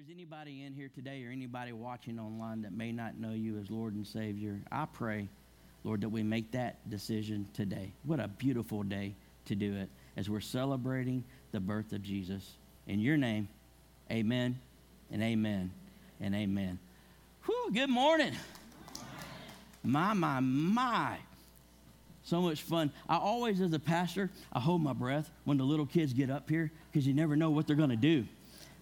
there's anybody in here today or anybody watching online that may not know you as Lord and Savior, I pray, Lord, that we make that decision today. What a beautiful day to do it as we're celebrating the birth of Jesus. In your name, amen and amen and amen. Whew, good morning. My, my, my. So much fun. I always, as a pastor, I hold my breath when the little kids get up here because you never know what they're going to do.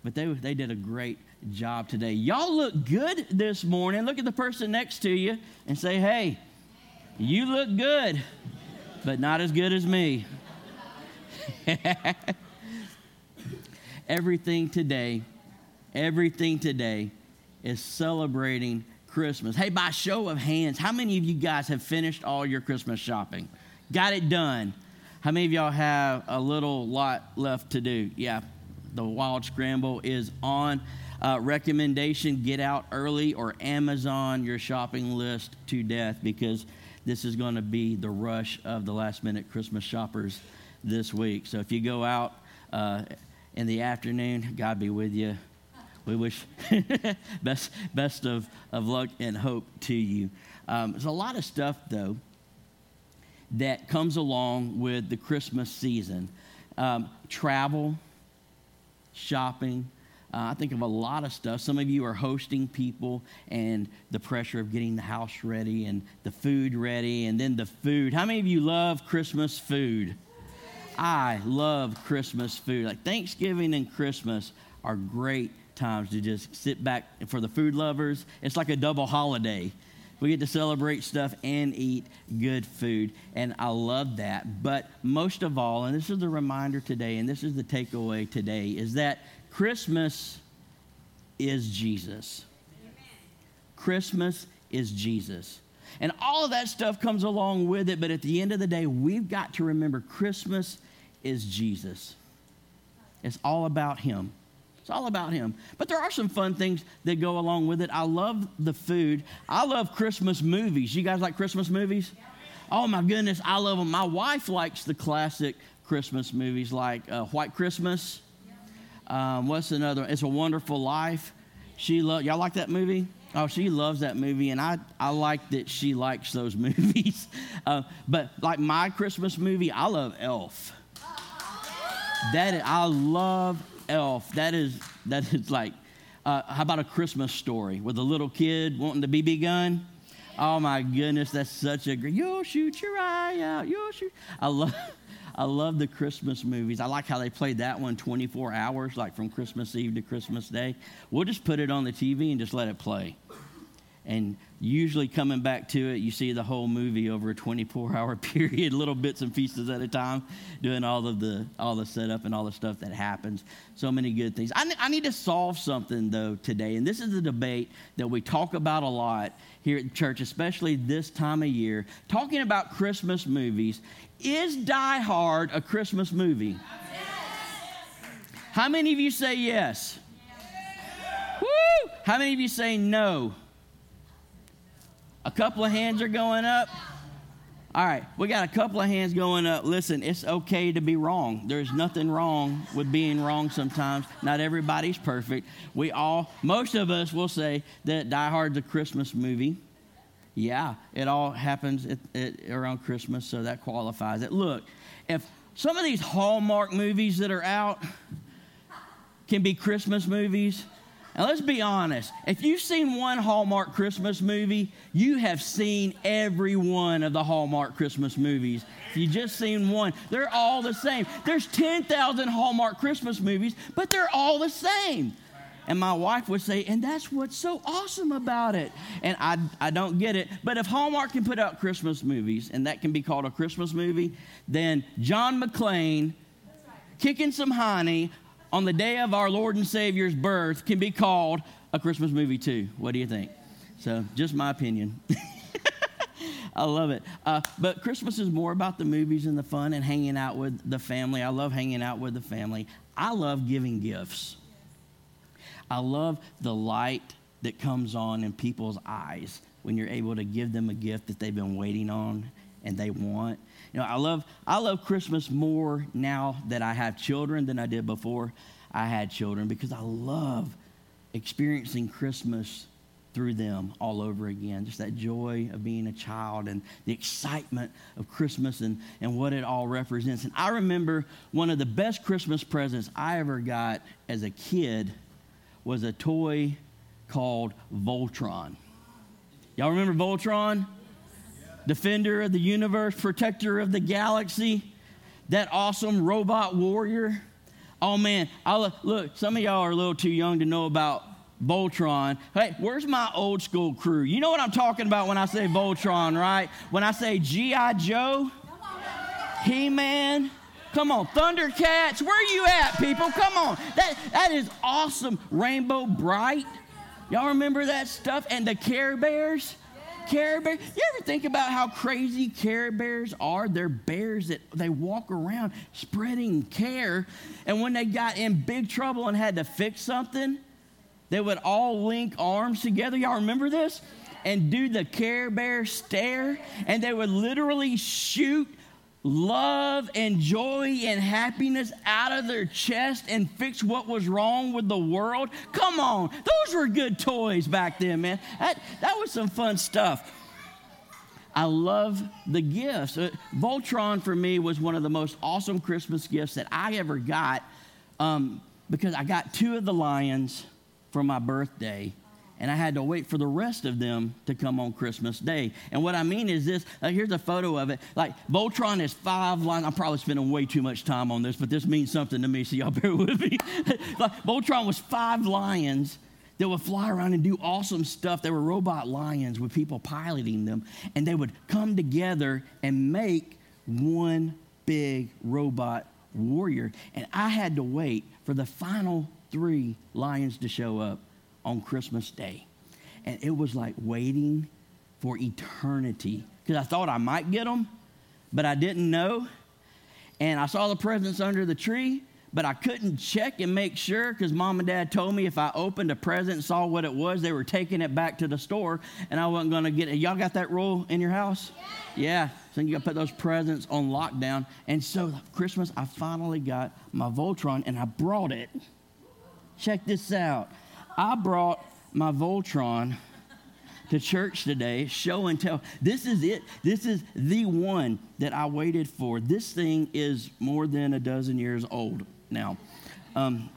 But they, they did a great job today. Y'all look good this morning. Look at the person next to you and say, hey, you look good, but not as good as me. everything today, everything today is celebrating Christmas. Hey, by show of hands, how many of you guys have finished all your Christmas shopping? Got it done? How many of y'all have a little lot left to do? Yeah, the Wild Scramble is on. Uh, recommendation get out early or Amazon your shopping list to death because this is going to be the rush of the last minute Christmas shoppers this week. So if you go out uh, in the afternoon, God be with you. We wish best, best of, of luck and hope to you. Um, there's a lot of stuff, though, that comes along with the Christmas season um, travel, shopping. Uh, I think of a lot of stuff. Some of you are hosting people and the pressure of getting the house ready and the food ready and then the food. How many of you love Christmas food? I love Christmas food. Like Thanksgiving and Christmas are great times to just sit back for the food lovers. It's like a double holiday. We get to celebrate stuff and eat good food, and I love that. But most of all, and this is the reminder today, and this is the takeaway today, is that Christmas is Jesus. Amen. Christmas is Jesus. And all of that stuff comes along with it, but at the end of the day, we've got to remember Christmas is Jesus. It's all about Him. It's all about Him. But there are some fun things that go along with it. I love the food. I love Christmas movies. You guys like Christmas movies? Oh my goodness, I love them. My wife likes the classic Christmas movies like uh, White Christmas. Um, what's another? It's a Wonderful Life. She love y'all like that movie? Oh, she loves that movie, and I, I like that she likes those movies. Uh, but like my Christmas movie, I love Elf. That I love Elf. That is that is like, uh, how about a Christmas story with a little kid wanting the BB gun? Oh my goodness, that's such a great. You'll shoot your eye out. You'll shoot. I love. I love the Christmas movies. I like how they played that one 24 hours, like from Christmas Eve to Christmas Day. We'll just put it on the TV and just let it play. And usually coming back to it, you see the whole movie over a 24 hour period, little bits and pieces at a time, doing all of the all the setup and all the stuff that happens. So many good things. I, I need to solve something though today, and this is a debate that we talk about a lot here at church, especially this time of year, talking about Christmas movies. Is Die Hard a Christmas movie? Yes. How many of you say yes? yes. Woo! How many of you say no? A couple of hands are going up. All right, we got a couple of hands going up. Listen, it's okay to be wrong. There's nothing wrong with being wrong sometimes. Not everybody's perfect. We all, most of us will say that Die Hard's a Christmas movie. Yeah, it all happens at, at, around Christmas, so that qualifies it. Look, if some of these Hallmark movies that are out can be Christmas movies, and let's be honest, if you've seen one Hallmark Christmas movie, you have seen every one of the Hallmark Christmas movies. If you just seen one, they're all the same. There's 10,000 Hallmark Christmas movies, but they're all the same. And my wife would say, and that's what's so awesome about it. And I, I don't get it. But if Hallmark can put out Christmas movies, and that can be called a Christmas movie, then John McClane kicking some honey on the day of our Lord and Savior's birth can be called a Christmas movie too. What do you think? So, just my opinion. I love it. Uh, but Christmas is more about the movies and the fun and hanging out with the family. I love hanging out with the family. I love giving gifts. I love the light that comes on in people's eyes when you're able to give them a gift that they've been waiting on and they want. You know, I love I love Christmas more now that I have children than I did before I had children because I love experiencing Christmas through them all over again. Just that joy of being a child and the excitement of Christmas and, and what it all represents. And I remember one of the best Christmas presents I ever got as a kid was a toy called Voltron. Y'all remember Voltron? Defender of the universe, protector of the galaxy, that awesome robot warrior. Oh man, I look, some of y'all are a little too young to know about Voltron. Hey, where's my old school crew? You know what I'm talking about when I say Voltron, right? When I say G.I. Joe, He Man, come on, Thundercats, where you at, people? Come on. That, that is awesome. Rainbow Brite. Y'all remember that stuff? And the Care Bears? Care Bears. You ever think about how crazy Care Bears are? They're bears that they walk around spreading care. And when they got in big trouble and had to fix something, they would all link arms together. Y'all remember this? And do the Care Bear stare. And they would literally shoot love and joy and happiness out of their chest and fix what was wrong with the world. Come on, those were good toys back then, man. That, that was some fun stuff. I love the gifts. Uh, Voltron for me was one of the most awesome Christmas gifts that I ever got um, because I got two of the lions for my birthday and I had to wait for the rest of them to come on Christmas Day. And what I mean is this here's a photo of it. Like, Voltron is five lines. I'm probably spending way too much time on this, but this means something to me, so y'all bear with me. like, Voltron was five lions that would fly around and do awesome stuff. They were robot lions with people piloting them, and they would come together and make one big robot warrior. And I had to wait for the final three lions to show up on Christmas Day. And it was like waiting for eternity because I thought I might get them, but I didn't know. And I saw the presents under the tree, but I couldn't check and make sure because mom and dad told me if I opened a present and saw what it was, they were taking it back to the store and I wasn't going to get it. Y'all got that rule in your house? Yeah. yeah. So you got to put those presents on lockdown. And so Christmas, I finally got my Voltron and I brought it. Check this out. I brought my Voltron to church today, show and tell. This is it. This is the one that I waited for. This thing is more than a dozen years old now. Um,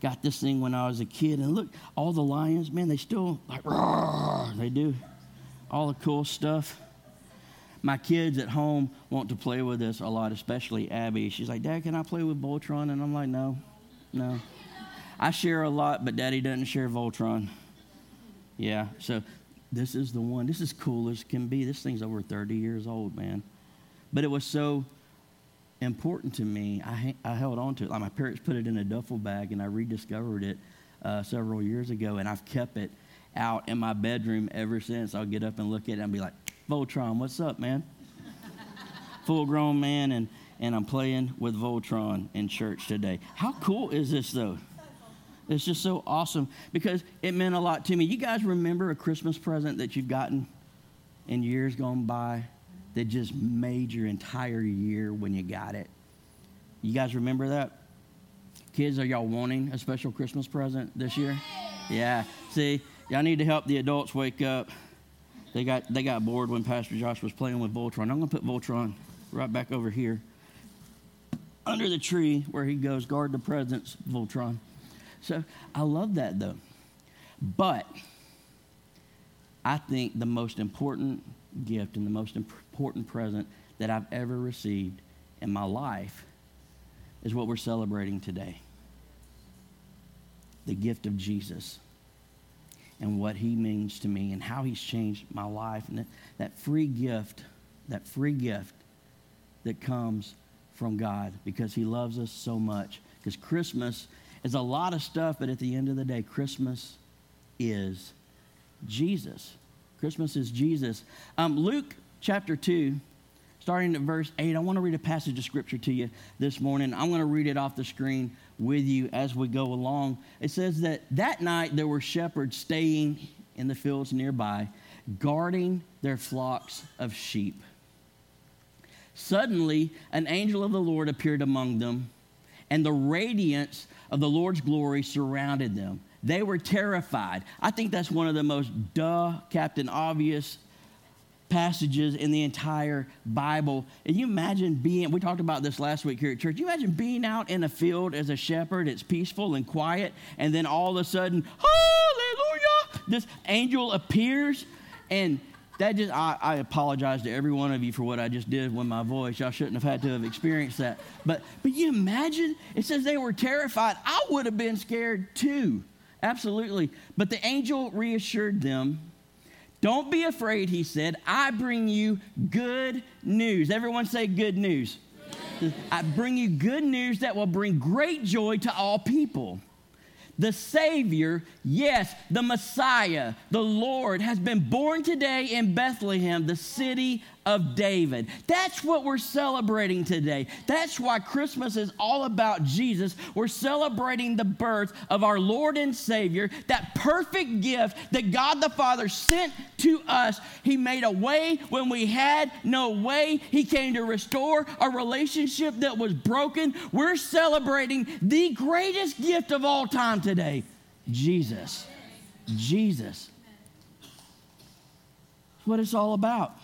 got this thing when I was a kid, and look, all the lions, man, they still like, roar, they do all the cool stuff. My kids at home want to play with this a lot, especially Abby. She's like, Dad, can I play with Voltron? And I'm like, no, no. I share a lot, but daddy doesn't share Voltron. Yeah, so this is the one. This is cool as can be. This thing's over 30 years old, man. But it was so important to me. I, I held on to it. Like my parents put it in a duffel bag, and I rediscovered it uh, several years ago, and I've kept it out in my bedroom ever since. I'll get up and look at it and be like, Voltron, what's up, man? Full grown man, and, and I'm playing with Voltron in church today. How cool is this, though? It's just so awesome because it meant a lot to me. You guys remember a Christmas present that you've gotten in years gone by that just made your entire year when you got it? You guys remember that? Kids, are y'all wanting a special Christmas present this year? Yeah. See, y'all need to help the adults wake up. They got, they got bored when Pastor Josh was playing with Voltron. I'm going to put Voltron right back over here under the tree where he goes, guard the presents, Voltron. So I love that though. But I think the most important gift and the most important present that I've ever received in my life is what we're celebrating today the gift of Jesus and what he means to me and how he's changed my life and that, free gift that free gift that comes from God because he loves us so much because Christmas is a lot of stuff, but at the end of the day, Christmas is Jesus. Christmas is Jesus. Um, Luke chapter 2, starting at verse 8, I want to read a passage of scripture to you this morning. I'm going to read it off the screen with you as we go along. It says that that night there were shepherds staying in the fields nearby, guarding their flocks of sheep. Suddenly, an angel of the Lord appeared among them, and the radiance of the Lord's glory surrounded them. They were terrified. I think that's one of the most duh, Captain Obvious passages in the entire Bible. And you imagine being, we talked about this last week here at church. You imagine being out in a field as a shepherd, it's peaceful and quiet, and then all of a sudden, hallelujah, this angel appears. And that just, I, I apologize to every one of you for what I just did with my voice. Y'all shouldn't have had to have experienced that. But, but you imagine, it says they were terrified. I would have been scared too. Absolutely. But the angel reassured them. Don't be afraid, he said. I bring you good news. Everyone say good news. I bring you good news that will bring great joy to all people the Savior, yes, the Messiah, the Lord, has been born today in Bethlehem, the city of David. That's what we're celebrating today. That's why Christmas is all about Jesus. We're celebrating the birth of our Lord and Savior, that perfect gift that God the Father sent to us. He made a way when we had no way. He came to restore a relationship that was broken. We're celebrating the greatest gift of all time today Jesus. Jesus. What it's all about.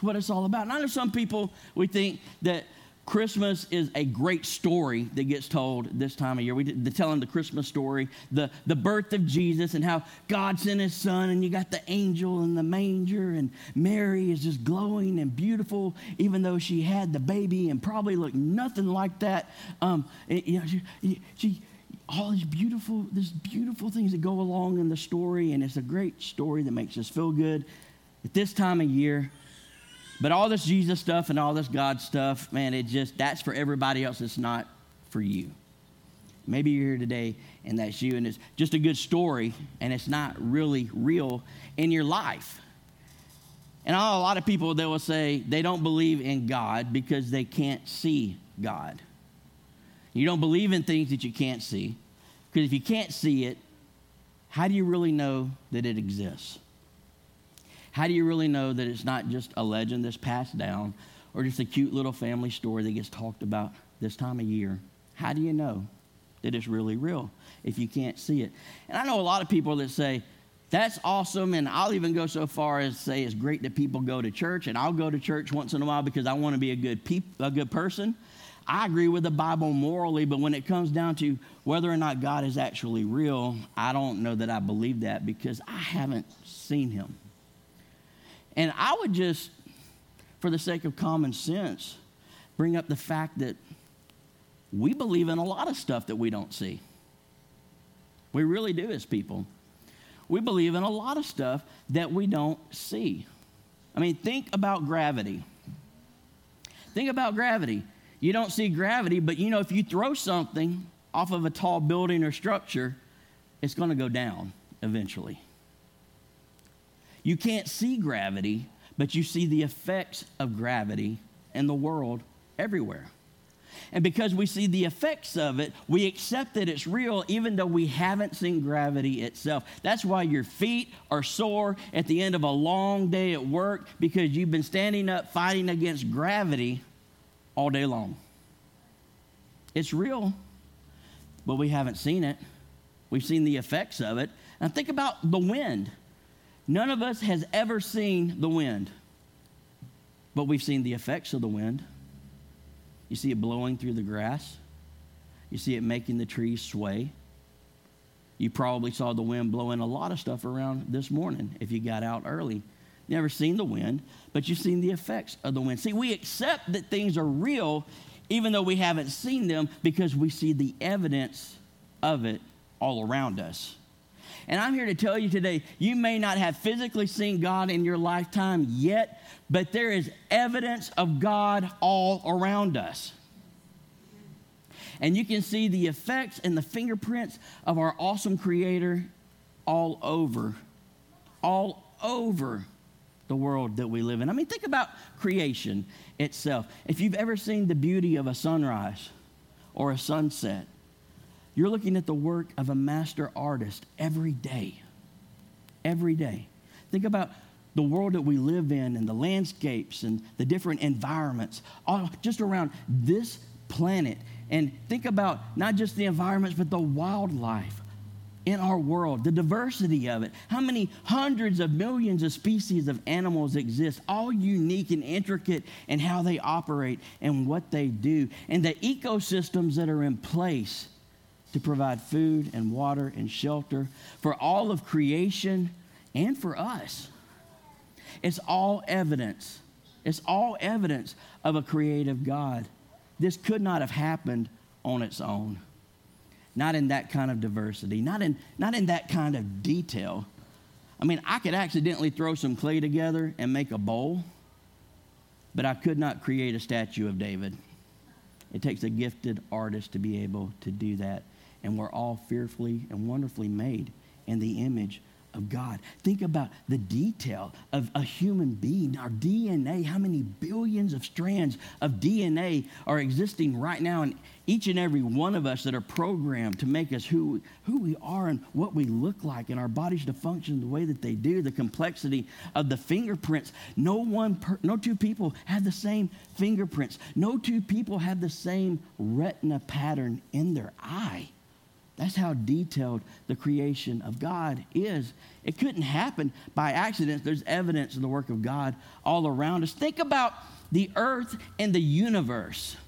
It's what it's all about. And I know some people, we think that Christmas is a great story that gets told this time of year. We are telling the Christmas story, the, the birth of Jesus and how God sent his son, and you got the angel and the manger, and Mary is just glowing and beautiful, even though she had the baby and probably looked nothing like that. Um, you know, she, she, all these beautiful, these beautiful things that go along in the story, and it's a great story that makes us feel good. At this time of year, but all this Jesus stuff and all this God stuff, man, it just, that's for everybody else. It's not for you. Maybe you're here today and that's you, and it's just a good story, and it's not really real in your life. And I know a lot of people that will say they don't believe in God because they can't see God. You don't believe in things that you can't see, because if you can't see it, how do you really know that it exists? How do you really know that it's not just a legend that's passed down or just a cute little family story that gets talked about this time of year? How do you know that it's really real if you can't see it? And I know a lot of people that say, that's awesome. And I'll even go so far as say it's great that people go to church, and I'll go to church once in a while because I want to be a good, peop- a good person. I agree with the Bible morally, but when it comes down to whether or not God is actually real, I don't know that I believe that because I haven't seen him. And I would just, for the sake of common sense, bring up the fact that we believe in a lot of stuff that we don't see. We really do as people. We believe in a lot of stuff that we don't see. I mean, think about gravity. Think about gravity. You don't see gravity, but you know, if you throw something off of a tall building or structure, it's going to go down eventually. You can't see gravity, but you see the effects of gravity in the world everywhere. And because we see the effects of it, we accept that it's real even though we haven't seen gravity itself. That's why your feet are sore at the end of a long day at work because you've been standing up fighting against gravity all day long. It's real, but we haven't seen it. We've seen the effects of it. And think about the wind. None of us has ever seen the wind, but we've seen the effects of the wind. You see it blowing through the grass, you see it making the trees sway. You probably saw the wind blowing a lot of stuff around this morning if you got out early. Never seen the wind, but you've seen the effects of the wind. See, we accept that things are real even though we haven't seen them because we see the evidence of it all around us. And I'm here to tell you today you may not have physically seen God in your lifetime yet, but there is evidence of God all around us. And you can see the effects and the fingerprints of our awesome Creator all over, all over the world that we live in. I mean, think about creation itself. If you've ever seen the beauty of a sunrise or a sunset, you're looking at the work of a master artist every day. Every day. Think about the world that we live in and the landscapes and the different environments all just around this planet. And think about not just the environments, but the wildlife. in our world, the diversity of it, how many hundreds of millions of species of animals exist, all unique and intricate in how they operate and what they do, and the ecosystems that are in place to provide food and water and shelter for all of creation and for us. It's all evidence. It's all evidence of a creative God. This could not have happened on its own not in that kind of diversity, not in, not in that kind of detail. I mean, I could accidentally throw some clay together and make a bowl, but I could not create a statue of David. It takes a gifted artist to be able to do that. And we're all fearfully and wonderfully made in the image of God. Think about the detail of a human being, our DNA, how many billions of strands of DNA are existing right now in each and every one of us that are programmed to make us who, who we are and what we look like and our bodies to function the way that they do, the complexity of the fingerprints. No one, per, no two people have the same fingerprints. No two people have the same retina pattern in their eye. That's how detailed the creation of God is. It couldn't happen by accident. There's evidence of the work of God all around us. Think about the earth and the universe.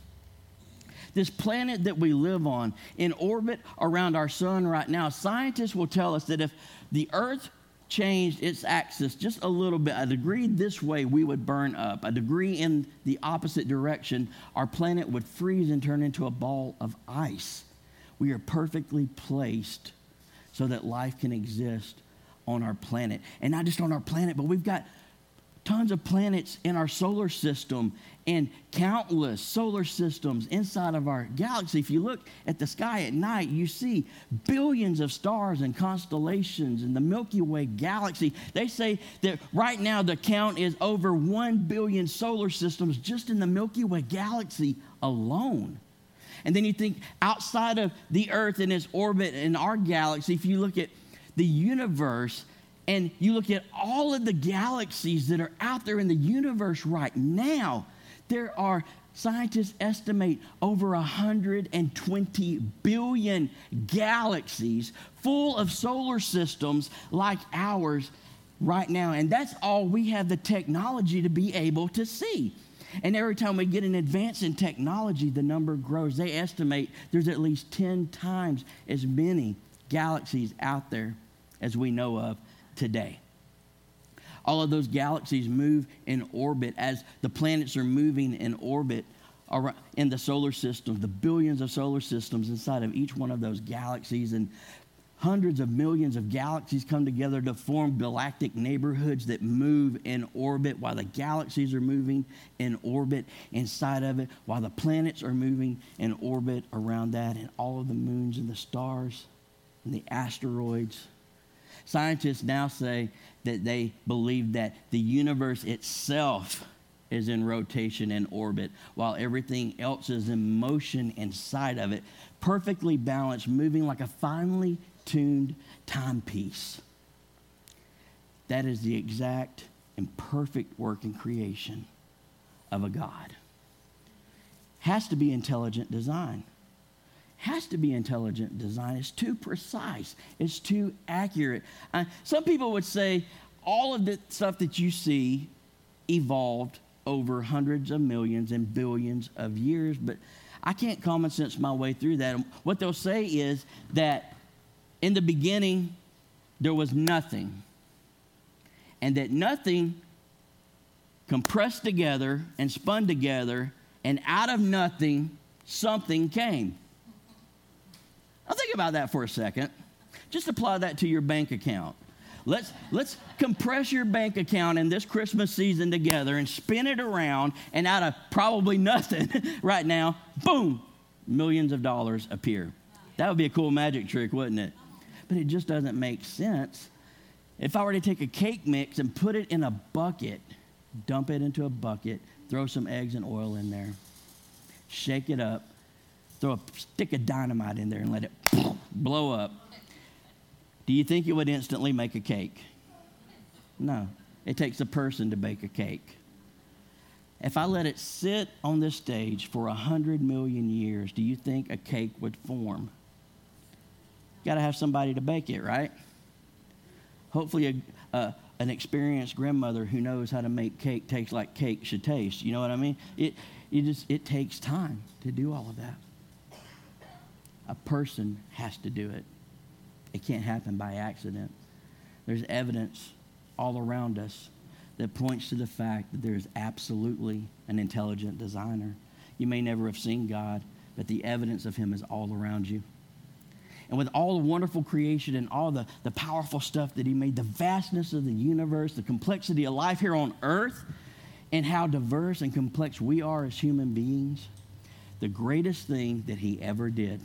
This planet that we live on in orbit around our sun right now, scientists will tell us that if the earth changed its axis just a little bit, a degree this way, we would burn up. A degree in the opposite direction, our planet would freeze and turn into a ball of ice. We are perfectly placed so that life can exist on our planet. And not just on our planet, but we've got tons of planets in our solar system and countless solar systems inside of our galaxy. If you look at the sky at night, you see billions of stars and constellations in the Milky Way galaxy. They say that right now the count is over 1 billion solar systems just in the Milky Way galaxy alone. And then you think outside of the earth and its orbit in our galaxy, if you look at the universe and you look at all of the galaxies that are out there in the universe right now, there are scientists estimate over 120 billion galaxies full of solar systems like ours right now. And that's all we have the technology to be able to see. And every time we get an advance in technology, the number grows. They estimate there's at least 10 times as many galaxies out there as we know of today. All of those galaxies move in orbit as the planets are moving in orbit in the solar system, the billions of solar systems inside of each one of those galaxies. And hundreds of millions of galaxies come together to form galactic neighborhoods that move in orbit while the galaxies are moving in orbit inside of it, while the planets are moving in orbit around that, and all of the moons and the stars and the asteroids. Scientists now say that they believe that the universe itself is in rotation and orbit, while everything else is in motion inside of it, perfectly balanced, moving like a finely tuned timepiece. That is the exact and perfect work in creation of a God. Has to be intelligent design. Has to be intelligent design. It's too precise, it's too accurate. Uh, some people would say all of the stuff that you see evolved over hundreds of millions and billions of years, but I can't common sense my way through that. What they'll say is that in the beginning, there was nothing. And that nothing compressed together and spun together, and out of nothing, something came. Now, think about that for a second. Just apply that to your bank account. Let's, let's compress your bank account in this Christmas season together and spin it around, and out of probably nothing right now, boom, millions of dollars appear. That would be a cool magic trick, wouldn't it? But it just doesn't make sense. If I were to take a cake mix and put it in a bucket, dump it into a bucket, throw some eggs and oil in there, shake it up, throw a stick of dynamite in there and let it blow up, do you think it would instantly make a cake? No. It takes a person to bake a cake. If I let it sit on this stage for a hundred million years, do you think a cake would form? Got to have somebody to bake it, right? Hopefully, a, a, an experienced grandmother who knows how to make cake tastes like cake should taste. You know what I mean? It, it, just, it takes time to do all of that. A person has to do it. It can't happen by accident. There's evidence all around us that points to the fact that there is absolutely an intelligent designer. You may never have seen God, but the evidence of Him is all around you. And with all the wonderful creation and all the, the powerful stuff that He made, the vastness of the universe, the complexity of life here on earth, and how diverse and complex we are as human beings, the greatest thing that He ever did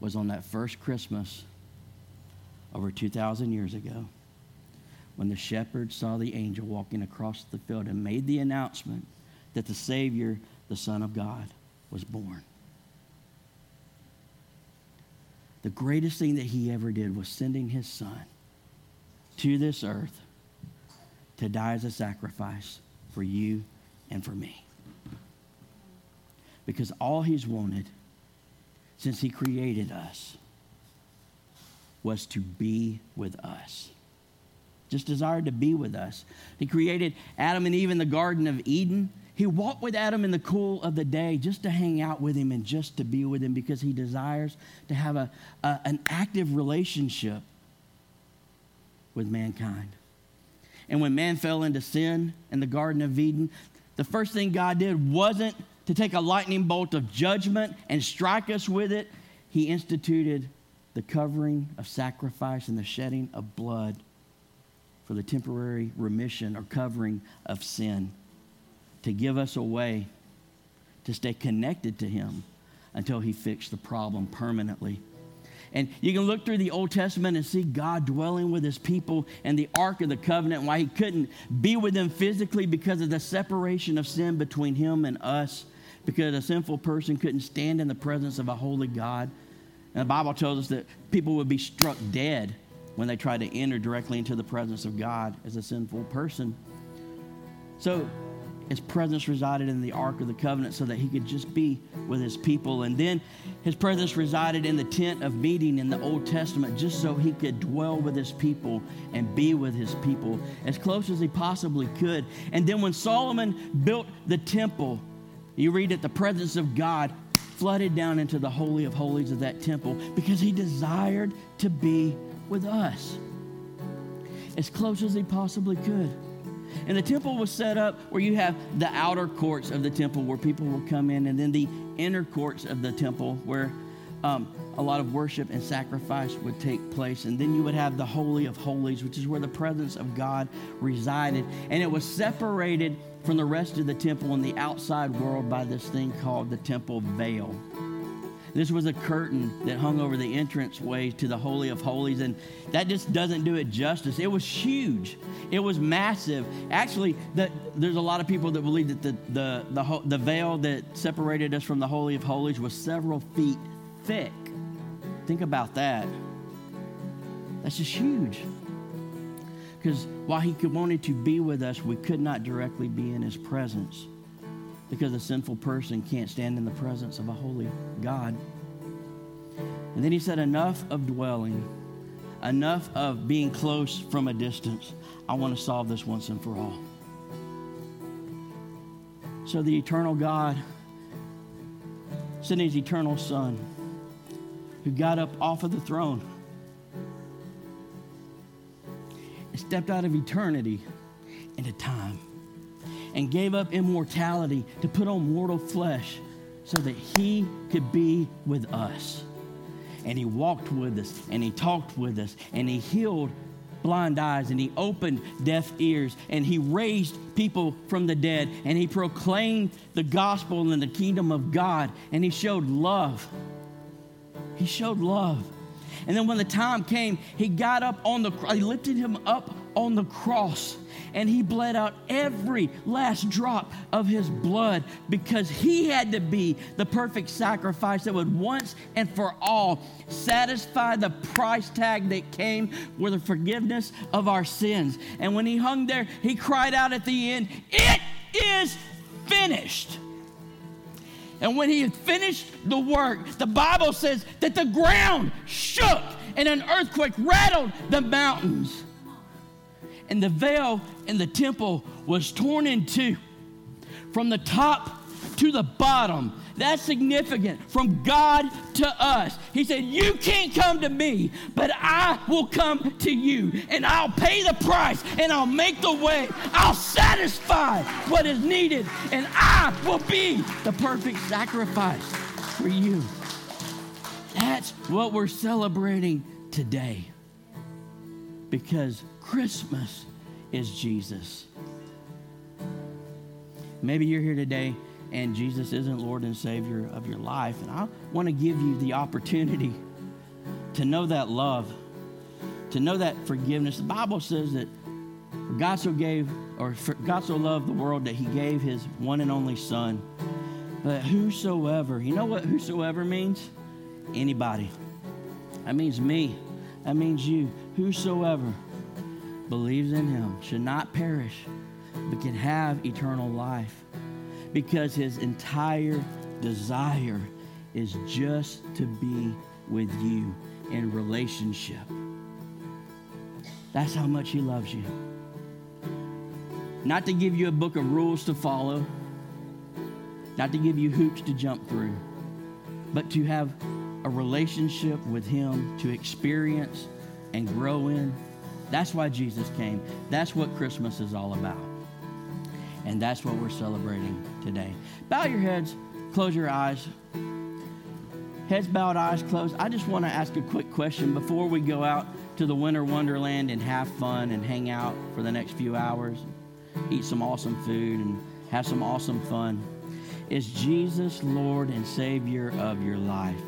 was on that first Christmas over 2,000 years ago when the shepherds saw the angel walking across the field and made the announcement that the Savior, the Son of God, was born. The greatest thing that he ever did was sending his son to this earth to die as a sacrifice for you and for me. Because all he's wanted since he created us was to be with us just desired to be with us. He created Adam and Eve in the Garden of Eden. He walked with Adam in the cool of the day just to hang out with him and just to be with him because he desires to have a, a an active relationship with mankind. And when man fell into sin in the Garden of Eden, the first thing God did wasn't to take a lightning bolt of judgment and strike us with it. He instituted the covering of sacrifice and the shedding of blood for the temporary remission or covering of sin, to give us a way to stay connected to Him until He fixed the problem permanently. And you can look through the Old Testament and see God dwelling with his people and the Ark of the Covenant, why he couldn't be with them physically because of the separation of sin between him and us, because a sinful person couldn't stand in the presence of a holy God. And the Bible tells us that people would be struck dead when they tried to enter directly into the presence of God as a sinful person. So his presence resided in the Ark of the Covenant so that he could just be with his people. And then his presence resided in the tent of meeting in the Old Testament just so he could dwell with his people and be with his people as close as he possibly could. And then when Solomon built the temple, you read that the presence of God flooded down into the Holy of Holies of that temple because he desired to be with us as close as he possibly could. And the temple was set up where you have the outer courts of the temple where people will come in, and then the inner courts of the temple where um, a lot of worship and sacrifice would take place. And then you would have the Holy of Holies, which is where the presence of God resided. And it was separated from the rest of the temple in the outside world by this thing called the temple veil. This was a curtain that hung over the entranceway to the Holy of Holies, and that just doesn't do it justice. It was huge, it was massive. Actually, the, there's a lot of people that believe that the, the, the, the veil that separated us from the Holy of Holies was several feet thick. Think about that. That's just huge. Because while he wanted to be with us, we could not directly be in his presence because a sinful person can't stand in the presence of a holy God. And then he said, Enough of dwelling, enough of being close from a distance. I want to solve this once and for all. So the eternal God sent his eternal Son, who got up off of the throne and stepped out of eternity into time and gave up immortality to put on mortal flesh so that he could be with us. And he walked with us and he talked with us and he healed blind eyes and he opened deaf ears and he raised people from the dead and he proclaimed the gospel and the kingdom of God and he showed love. He showed love. And then when the time came, he got up on the he lifted him up on the cross and he bled out every last drop of his blood because he had to be the perfect sacrifice that would once and for all satisfy the price tag that came with the forgiveness of our sins. And when he hung there, he cried out at the end, It is finished. And when he had finished the work, the Bible says that the ground shook and an earthquake rattled the mountains. And the veil in the temple was torn in two from the top to the bottom. That's significant from God to us. He said, You can't come to me, but I will come to you, and I'll pay the price, and I'll make the way. I'll satisfy what is needed, and I will be the perfect sacrifice for you. That's what we're celebrating today because Christmas is Jesus. Maybe you're here today and Jesus isn't Lord and Savior of your life. And I want to give you the opportunity to know that love, to know that forgiveness. The Bible says that God so gave, or God so loved the world that He gave His one and only Son. But whosoever, you know what whosoever means? Anybody. That means me. That means you. Whosoever believes in Him should not perish, but can have eternal life because his entire desire is just to be with you in relationship. That's how much he loves you. Not to give you a book of rules to follow, not to give you hoops to jump through, but to have a relationship with him to experience and grow in. That's why Jesus came. That's what Christmas is all about. And that's what we're celebrating today. Bow your heads, close your eyes. Heads bowed, eyes closed. I just want to ask a quick question before we go out to the winter wonderland and have fun and hang out for the next few hours, eat some awesome food and have some awesome fun. Is Jesus Lord and Savior of your life?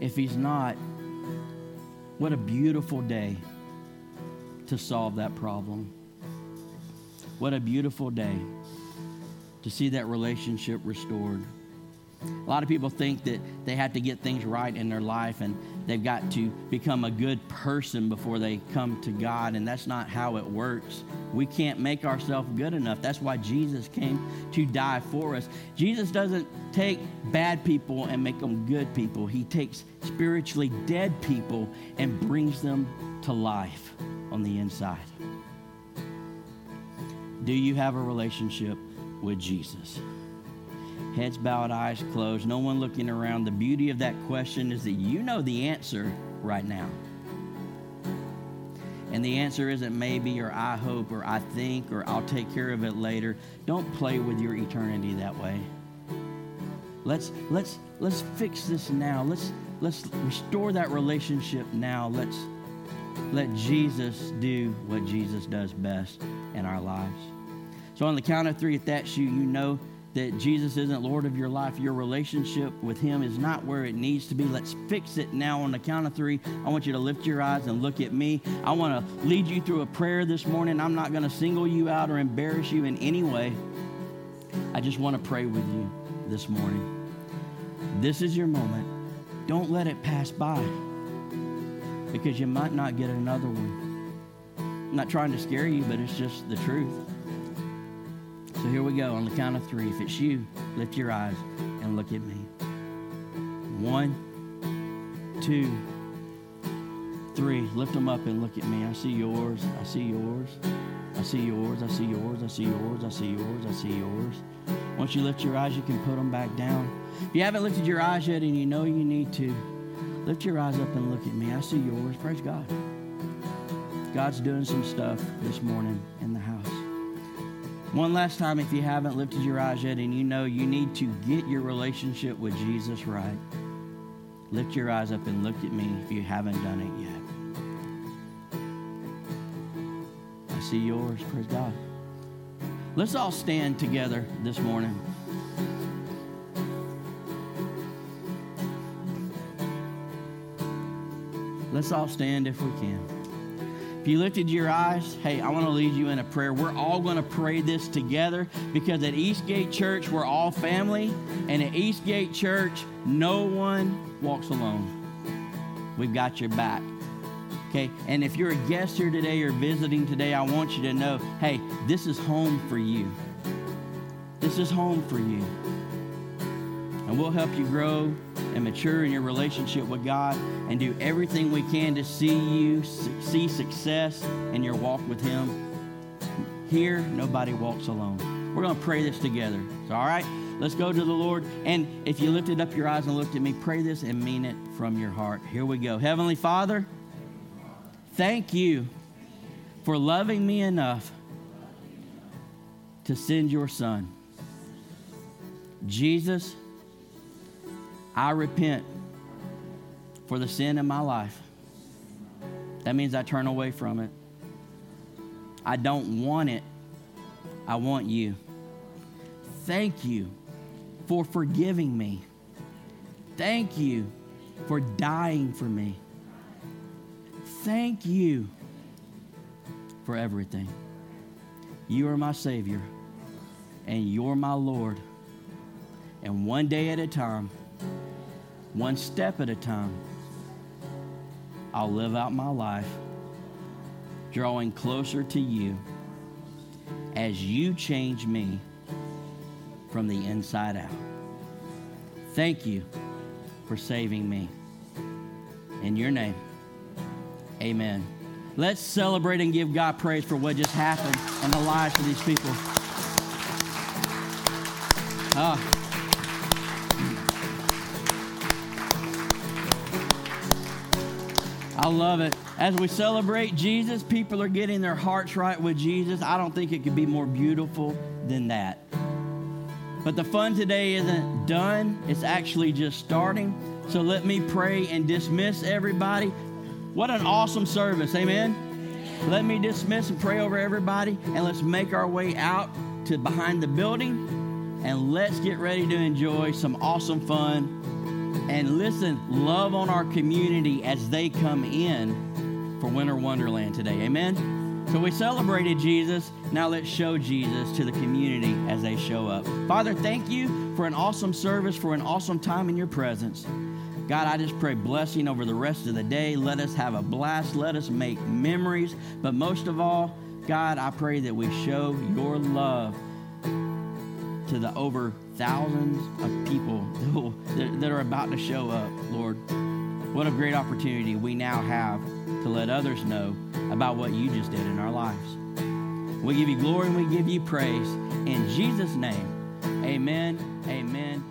If He's not, what a beautiful day to solve that problem. What a beautiful day to see that relationship restored. A lot of people think that they have to get things right in their life and they've got to become a good person before they come to God, and that's not how it works. We can't make ourselves good enough. That's why Jesus came to die for us. Jesus doesn't take bad people and make them good people, He takes spiritually dead people and brings them to life on the inside. Do you have a relationship with Jesus? Heads bowed, eyes closed, no one looking around. The beauty of that question is that you know the answer right now. And the answer isn't maybe or I hope or I think or I'll take care of it later. Don't play with your eternity that way. Let's let's let's fix this now. Let's let's restore that relationship now. Let's let Jesus do what Jesus does best in our lives. So, on the count of three, if that's you, you know that Jesus isn't Lord of your life. Your relationship with Him is not where it needs to be. Let's fix it now. On the count of three, I want you to lift your eyes and look at me. I want to lead you through a prayer this morning. I'm not going to single you out or embarrass you in any way. I just want to pray with you this morning. This is your moment. Don't let it pass by because you might not get another one. I'm not trying to scare you, but it's just the truth. So here we go on the count of three. If it's you, lift your eyes and look at me. One, two, three. Lift them up and look at me. I see yours. I see yours. I see yours. I see yours. I see yours. I see yours. I see yours. Once you lift your eyes, you can put them back down. If you haven't lifted your eyes yet and you know you need to, lift your eyes up and look at me. I see yours. Praise God. God's doing some stuff this morning in the house. One last time, if you haven't lifted your eyes yet and you know you need to get your relationship with Jesus right, lift your eyes up and look at me if you haven't done it yet. I see yours. Praise God. Let's all stand together this morning. Let's all stand if we can you lifted your eyes, hey, I want to lead you in a prayer. We're all going to pray this together because at Eastgate Church, we're all family. And at Eastgate Church, no one walks alone. We've got your back. Okay, and if you're a guest here today or visiting today, I want you to know hey, this is home for you. This is home for you. And we'll help you grow and mature in your relationship with God and do everything we can to see you see success in your walk with Him. Here, nobody walks alone. We're going to pray this together. So, all right? Let's go to the Lord. And if you lifted up your eyes and looked at me, pray this and mean it from your heart. Here we go. Heavenly Father, thank you for loving me enough to send your Son. Jesus, I repent for the sin in my life. That means I turn away from it. I don't want it. I want you. Thank you for forgiving me. Thank you for dying for me. Thank you for everything. You are my Savior, and you're my Lord. And one day at a time, one step at a time, I'll live out my life drawing closer to you as you change me from the inside out. Thank you for saving me. In your name, amen. Let's celebrate and give God praise for what just happened in the lives of these people. Ah. I love it. As we celebrate Jesus, people are getting their hearts right with Jesus. I don't think it could be more beautiful than that. But the fun today isn't done, it's actually just starting. So let me pray and dismiss everybody. What an awesome service. Amen. Let me dismiss and pray over everybody, and let's make our way out to behind the building and let's get ready to enjoy some awesome fun and listen, love on our community as they come in for Winter Wonderland today. Amen. So we celebrated Jesus. Now let's show Jesus to the community as they show up. Father, thank you for an awesome service, for an awesome time in your presence. God, I just pray blessing over the rest of the day. Let us have a blast. Let us make memories. But most of all, God, I pray that we show your love to the over thousands of people that are about to show up, Lord. What a great opportunity we now have to let others know about what you just did in our lives. We give you glory and we give you praise. In Jesus' name, amen, amen.